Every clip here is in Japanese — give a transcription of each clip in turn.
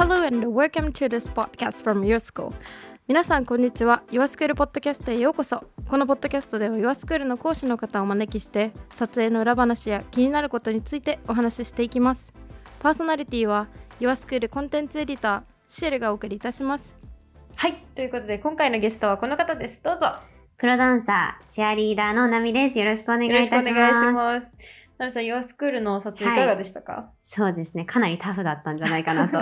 Hello and welcome to this podcast from Your School. 皆さんこんにちは。Your School ポッドキャストへようこそ。このポッドキャストでは Your School の講師の方をお招きして撮影の裏話や気になることについてお話ししていきます。パーソナリティは Your School コンテンツエディターシエルがお送りいたします。はい。ということで今回のゲストはこの方です。どうぞ。プロダンサー、チアリーダーのナミです。よろしくお願いいたします。よろしくお願いします。ナミさん、Your School の撮影いかがでしたか、そうですね。かなりタフだったんじゃないかなと。2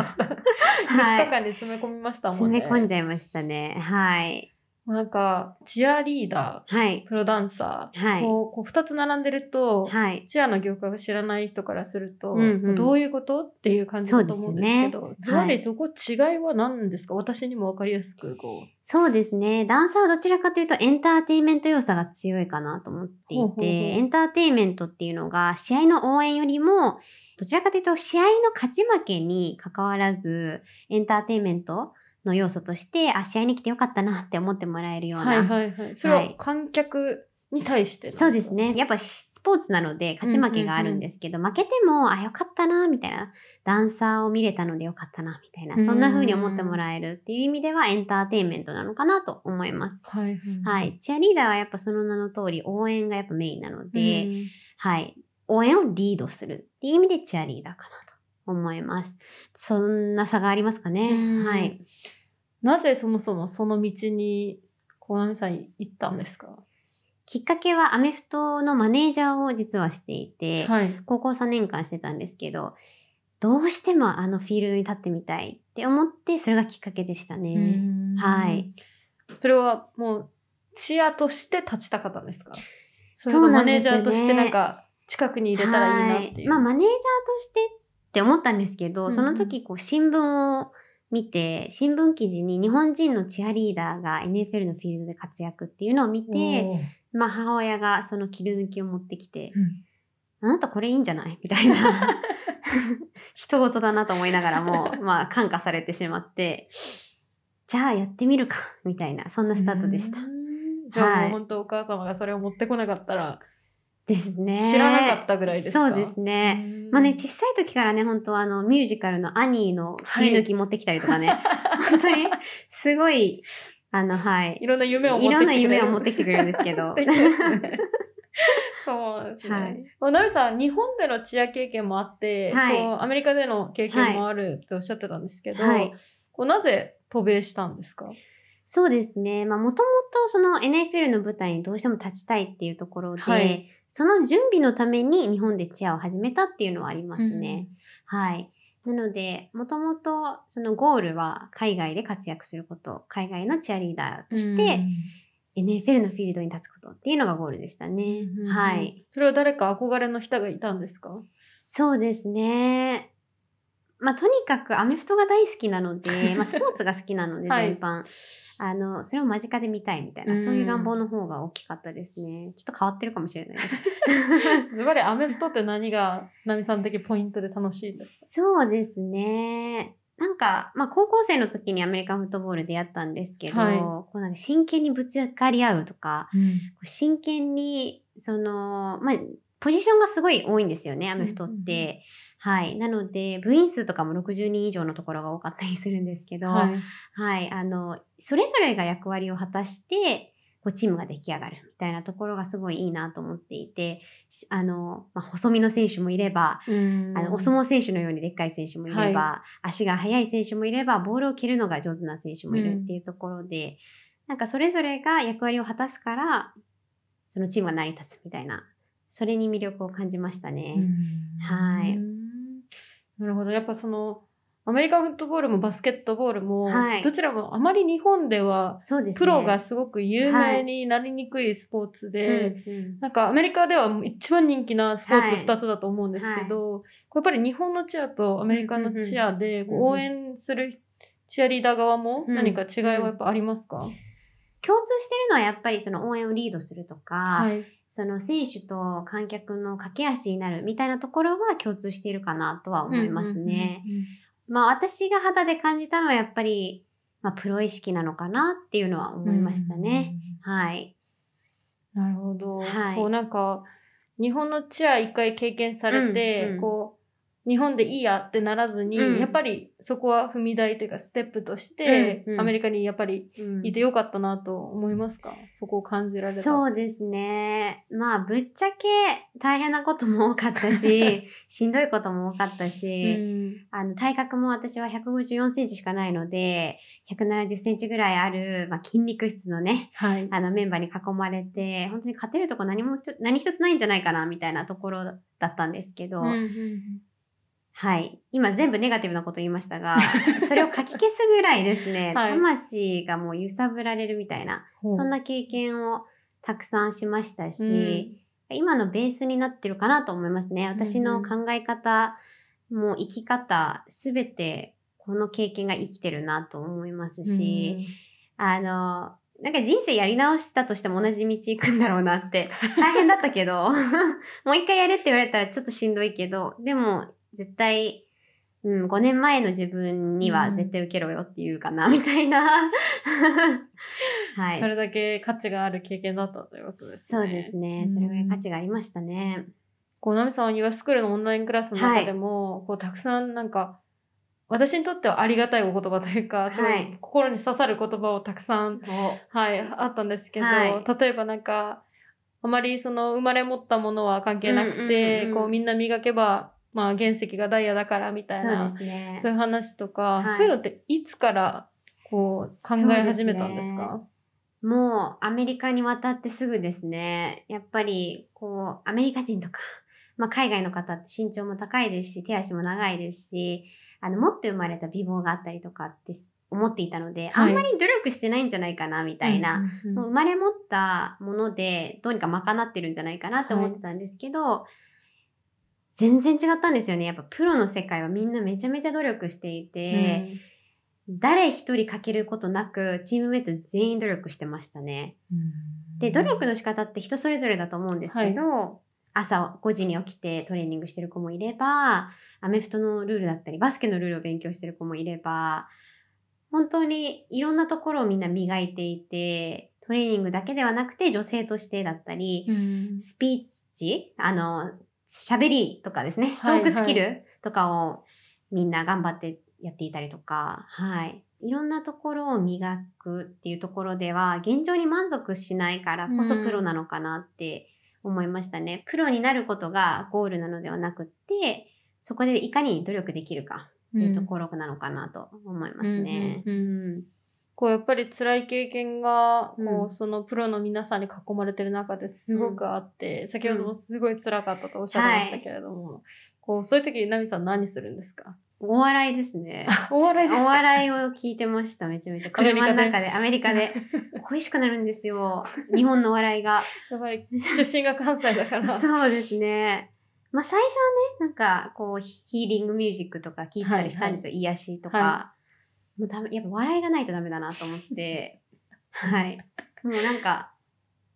はい日間で詰め込みましたもん詰ね。め込んじゃいましたね。はい。なんか、チアリーダー、はい。プロダンサー、はい。こうこう2つ並んでると、はい。チアの業界を知らない人からすると、うんうんどういうことっていう感じだと思うんですけど、ずばはいりそこ違いは何ですか？私にもわかりやすく、こう。そうですね。ダンサーはどちらかというとエンターテインメント要素が強いかなと思っていて、ほうほうほうエンターテインメントっていうのが試合の応援よりも、どちらかというと試合の勝ち負けに関わらず、エンターテインメントの要素として、あ、試合に来てよかったなって思ってもらえるような、はいはいはい。それは観客に対してそうですね。やっぱスポーツなので勝ち負けがあるんですけど、負けても、あ、よかったな、みたいな。ダンサーを見れたのでよかったな、みたいな。そんな風に思ってもらえるっていう意味ではエンターテインメントなのかなと思います。はいはい。はい。チアリーダーはやっぱその名の通り応援がやっぱメインなので、うんはい。応援をリードするっていう意味でチアリーダーかなと思います。そんな差がありますかね？うんはい。なぜそもそもその道に、こうなみさん行ったんですか？きっかけはアメフトのマネージャーを実はしていて、はい。高校3年間してたんですけど、どうしてもあのフィールドに立ってみたいって思って、それがきっかけでしたね。はい。それはもう、チアとして立ちたかったんですか？それマなんですよねネージャーとしてなんか、近くに入れたらいいなっていう。はいまあマネージャーとしてって思ったんですけど、その時こう新聞を見て、新聞記事に日本人のチアリーダーが NFL のフィールドで活躍っていうのを見て、まあ母親がその切り抜きを持ってきて、うん。あなたこれいいんじゃない？みたいな。人事だなと思いながらも、まあ感化されてしまって、じゃあやってみるか、みたいな、そんなスタートでした。う。ん。じゃあもはい。う本当お母様がそれを持ってこなかったら、ですね。知らなかったぐらいですか？そうですね。うん。まあね、小さい時からね、本当あの、ミュージカルのアニーの切り抜き持ってきたりとかね、本当に、すごい、あの、はい。い。ろんな夢を持っていろんなきてくれる。夢を持ってきてくれるんですけど。そうなんですね。はい。はい。なるさん、日本でのチア経験もあって、はい。こうアメリカでの経験もあるっておっしゃってたんですけど、はい。こうなぜ渡米したんですか？そうですね。まあ、もともとその NFL の舞台にどうしても立ちたいっていうところで、はいその準備のために日本でチアを始めたっていうのはありますね。はい。なので、もともとそのゴールは海外で活躍すること、海外のチアリーダーとして、NFL のフィールドに立つことっていうのがゴールでしたね。うんはい。。それは誰か憧れの人がいたんですか？そうですね。まあ、とにかくアメフトが大好きなので、まあ、スポーツが好きなので、はい全般。あの、それを間近で見たいみたいな、うんそういう願望の方が大きかったですね。ちょっと変わってるかもしれないです。ズバリアメフトって何が、ナミさん的ポイントで楽しいですかそうですね。なんか、まあ、高校生の時にアメリカンフットボールでやったんですけど、はいこうなんか真剣にぶつかり合うとか、こう真剣に、その、まあ、ポジションがすごい多いんですよね、アメフトって。うんはい。なので、部員数とかも60人以上のところが多かったりするんですけど、ははいい。あの、それぞれが役割を果たして、こうチームが出来上がるみたいなところがすごいいいなと思っていて、しあの、まあ、細身の選手もいれば、あの、お相撲選手のようにでっかい選手もいれば、足が速い選手もいれば、ボールを蹴るのが上手な選手もいるっていうところで、なんかそれぞれが役割を果たすから、そのチームが成り立つみたいな、それに魅力を感じましたね。はいなるほど。やっぱその、アメリカンフットボールもバスケットボールも、はい。どちらもあまり日本では、そうですね。プロがすごく有名になりにくいスポーツで、うんうん。なんかアメリカでは一番人気なスポーツ2つだと思うんですけど、こうやっぱり日本のチアとアメリカのチアでこううんうん応援するチアリーダー側も何か違いはやっぱありますか、共通してるのはやっぱりその応援をリードするとか、はい。その選手と観客の駆け足になるみたいなところは共通しているかなとは思いますね。まあ私が肌で感じたのはやっぱり、まあプロ意識なのかなっていうのは思いましたね。。はい。うんなるほど。はいこうなんか、日本のチア一回経験されて、うんうんこう、日本でいいやってならずに、うんやっぱりそこは踏み台というかステップとして、うんうんアメリカにやっぱりうんいてよかったなと思いますか？そこを感じられた。そうですね。まあ、ぶっちゃけ大変なことも多かったし、しんどいことも多かったうし、ん。あの、体格も私は154センチしかないので、170センチぐらいある、まあ、筋肉質のね、はい。あの、メンバーに囲まれて、本当に勝てるとこ何も何一つないんじゃないかな、みたいなところだったんですけど、うんうんはい。今全部ネガティブなこと言いましたが、それを書き消すぐらいですね、はい魂がもう揺さぶられるみたいな、うんそんな経験をたくさんしましたし、今のベースになってるかなと思いますね。私の考え方、もう生き方、すべてこの経験が生きてるなと思いますし、あの、なんか人生やり直したとしても同じ道行くんだろうなって、大変だったけど、もう一回やれって言われたらちょっとしんどいけど、でも絶対、うん、5年前の自分には絶対受けろよっていうかな、みたいな。はい。それだけ価値がある経験だったということですね。そうですね。それぐらい価値がありましたね。こう、ナミさんは US スクールのオンラインクラスの中でも、こう、たくさんなんか、私にとってはありがたいお言葉というか、すいい心に刺さる言葉をたくさん、はい、あったんですけど、はい例えばなんか、あまりその生まれ持ったものは関係なくて、こうみんな磨けば、まあ原石がダイヤだからみたいな、そうね。いう話とか、はいそういうのっていつからこう考え始めたんですか？もうアメリカに渡ってすぐですね。やっぱり、こう、アメリカ人とか、まあ海外の方って身長も高いですし、手足も長いですし、あの、持って生まれた美貌があったりとかって思っていたので、はいあんまり努力してないんじゃないかな、みたいな。うんうんもう生まれ持ったものでどうにか賄ってるんじゃないかなって思ってたんですけど、全然違ったんですよね。やっぱプロの世界はみんなめちゃめちゃ努力していて、誰一人欠けることなく、チームメイト全員努力してましたね。で、努力の仕方って人それぞれだと思うんですけど、朝5時に起きてトレーニングしてる子もいれば、アメフトのルールだったり、バスケのルールを勉強してる子もいれば、本当にいろんなところをみんな磨いていて、トレーニングだけではなくて女性としてだったり、うんスピーチ、あの、喋りとかですね、トはいークスキルとかをみんな頑張ってやっていたりとか、はい。いろんなところを磨くっていうところでは、現状に満足しないからこそうんプロなのかなって思いましたね。プロになることがゴールなのではなくって、そこでいかに努力できるかっていうところなのかなと思いますね。うんうんうんこうやっぱり辛い経験が、こううんそのプロの皆さんに囲まれてる中ですごくあって、先ほどもすごい辛かったとおっしゃってましたけれども、こうそういう時ナミさん何するんですか？お笑いですね。お笑いですおか笑いを聞いてました、めちゃめちゃ。アメリカで車の中で、アメリカで。恋しくなるんですよ。日本のお笑いが。やっぱり出身が関西だから。そうですね。まあ最初はね、なんかこうヒーリングミュージックとか聞いたりしたんですよ。癒しとか。はもうダメ、やっぱ笑いがないとダメだなと思って。はい。もうなんか、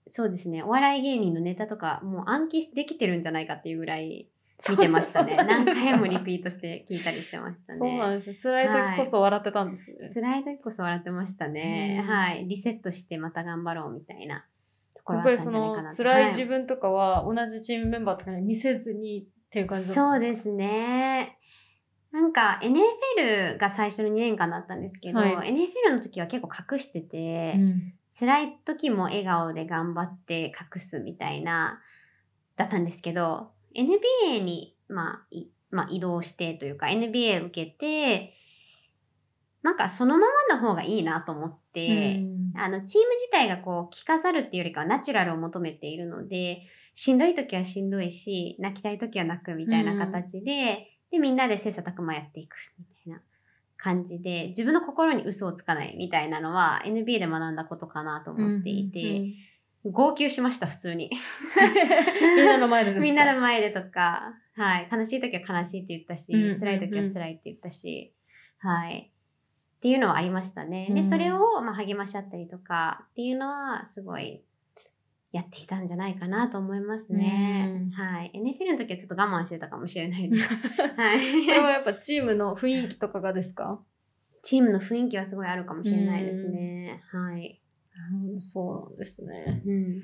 そうですね。お笑い芸人のネタとか、もう暗記できてるんじゃないかっていうぐらい見てましたね。何回もリピートして聞いたりしてましたね。そうなんですよ。辛い時こそ笑ってたんですね。辛い時こそ笑ってましたね。うんはい。リセットしてまた頑張ろうみたいなところやっぱりそのんじゃないかなと。辛いは自分とかは同じチームメンバーとかに見せずにっていう感じだったんでそうですね。なんか NFL が最初の2年間だったんですけど、はい。NFL の時は結構隠してて、うん。辛い時も笑顔で頑張って隠すみたいな、だったんですけど、NBA に、まあ、いまあ、移動してというか、NBA 受けて、なんかそのままの方がいいなと思って、うん。あの、チーム自体がこう、着飾るっていうよりかはナチュラルを求めているので、しんどい時はしんどいし、泣きたい時は泣くみたいな形で、で、みんなで切磋琢磨やっていくみたいな感じで、自分の心に嘘をつかないみたいなのは NBA で学んだことかなと思っていて、うんうん号泣しました、普通に。みんなの前でですか？みんなの前でとか、はい。悲しい時は悲しいって言ったし、うんうんうん辛い時は辛いって言ったし、はい。っていうのはありましたね。で、うんそれを、まあ、励まし合ったりとかっていうのは、すごい、やっていたんじゃないかなと思いますね。うんはい。NFL の時はちょっと我慢してたかもしれないです。はい。それはやっぱチームの雰囲気とかがですか？チームの雰囲気はすごいあるかもしれないですね。はい。うんそうなんですね。うん。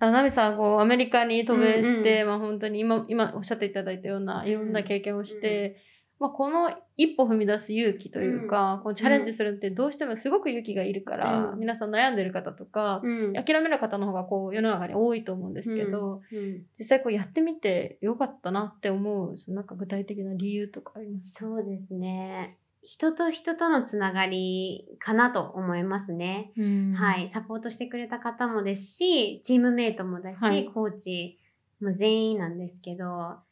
ナミさん、こう、アメリカに渡米して、うんまあ本当に今、今おっしゃっていただいたような、いろんな経験をして、まあこの一歩踏み出す勇気というか、こうチャレンジするってどうしてもすごく勇気がいるから、うん皆さん悩んでる方とか、うん諦める方の方がこう世の中に多いと思うんですけど、うん実際こうやってみてよかったなって思う、そのなんか具体的な理由とかあります？そうですね。人と人とのつながりかなと思いますね。は。い。サポートしてくれた方もですし、チームメイトもだし、はいコーチも全員なんですけど、やっ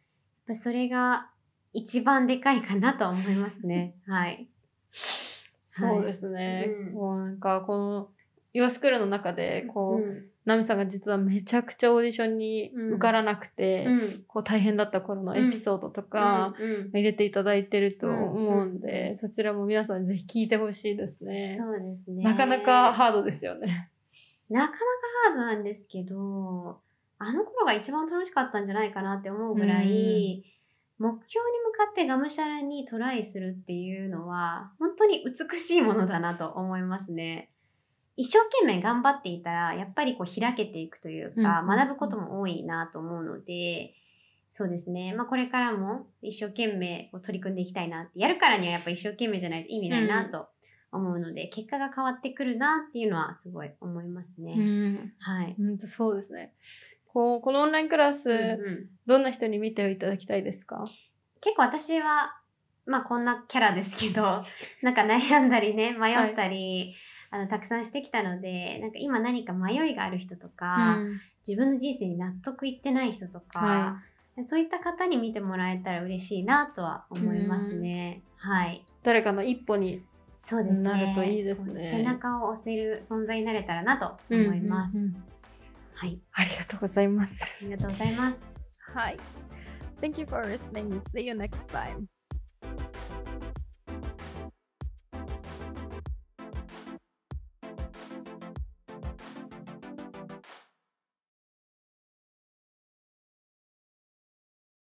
ぱりそれが一番でかいかなと思いますね。はい。そうですね。うんこうなんかこの、ユアスクールの中で、こう、うんナミさんが実はめちゃくちゃオーディションに受からなくて、うんこう大変だった頃のエピソードとか、うん入れていただいてると思うんで、そちらも皆さんぜひ聞いてほしいですね。そうですね。なかなかハードですよね。なかなかハードなんですけど、あの頃が一番楽しかったんじゃないかなって思うぐらい、目標に向かってがむしゃらにトライするっていうのは、本当に美しいものだなと思いますね。一生懸命頑張っていたら、やっぱりこう開けていくというか、うん学ぶことも多いなと思うので、そうですね。まあこれからも一生懸命こう取り組んでいきたいなって、やるからにはやっぱ一生懸命じゃないと意味ないなと思うので、結果が変わってくるなっていうのはすごい思いますね。うん。はい。本当そうですね。こう、このオンラインクラス、うんうんどんな人に見ていただきたいですか？結構私は、まあこんなキャラですけど、なんか悩んだりね、迷ったり、あの、たくさんしてきたので、なんか今何か迷いがある人とか、うん自分の人生に納得いってない人とか、はそういった方に見てもらえたら嬉しいなとは思いますね。はい。誰かの一歩にそうですね。なるといいですねこう背中を押せる存在になれたらなと思います。うんうんうんはい。ありがとうございます。ありがとうございます。はい。Thank you for listening. See you next time.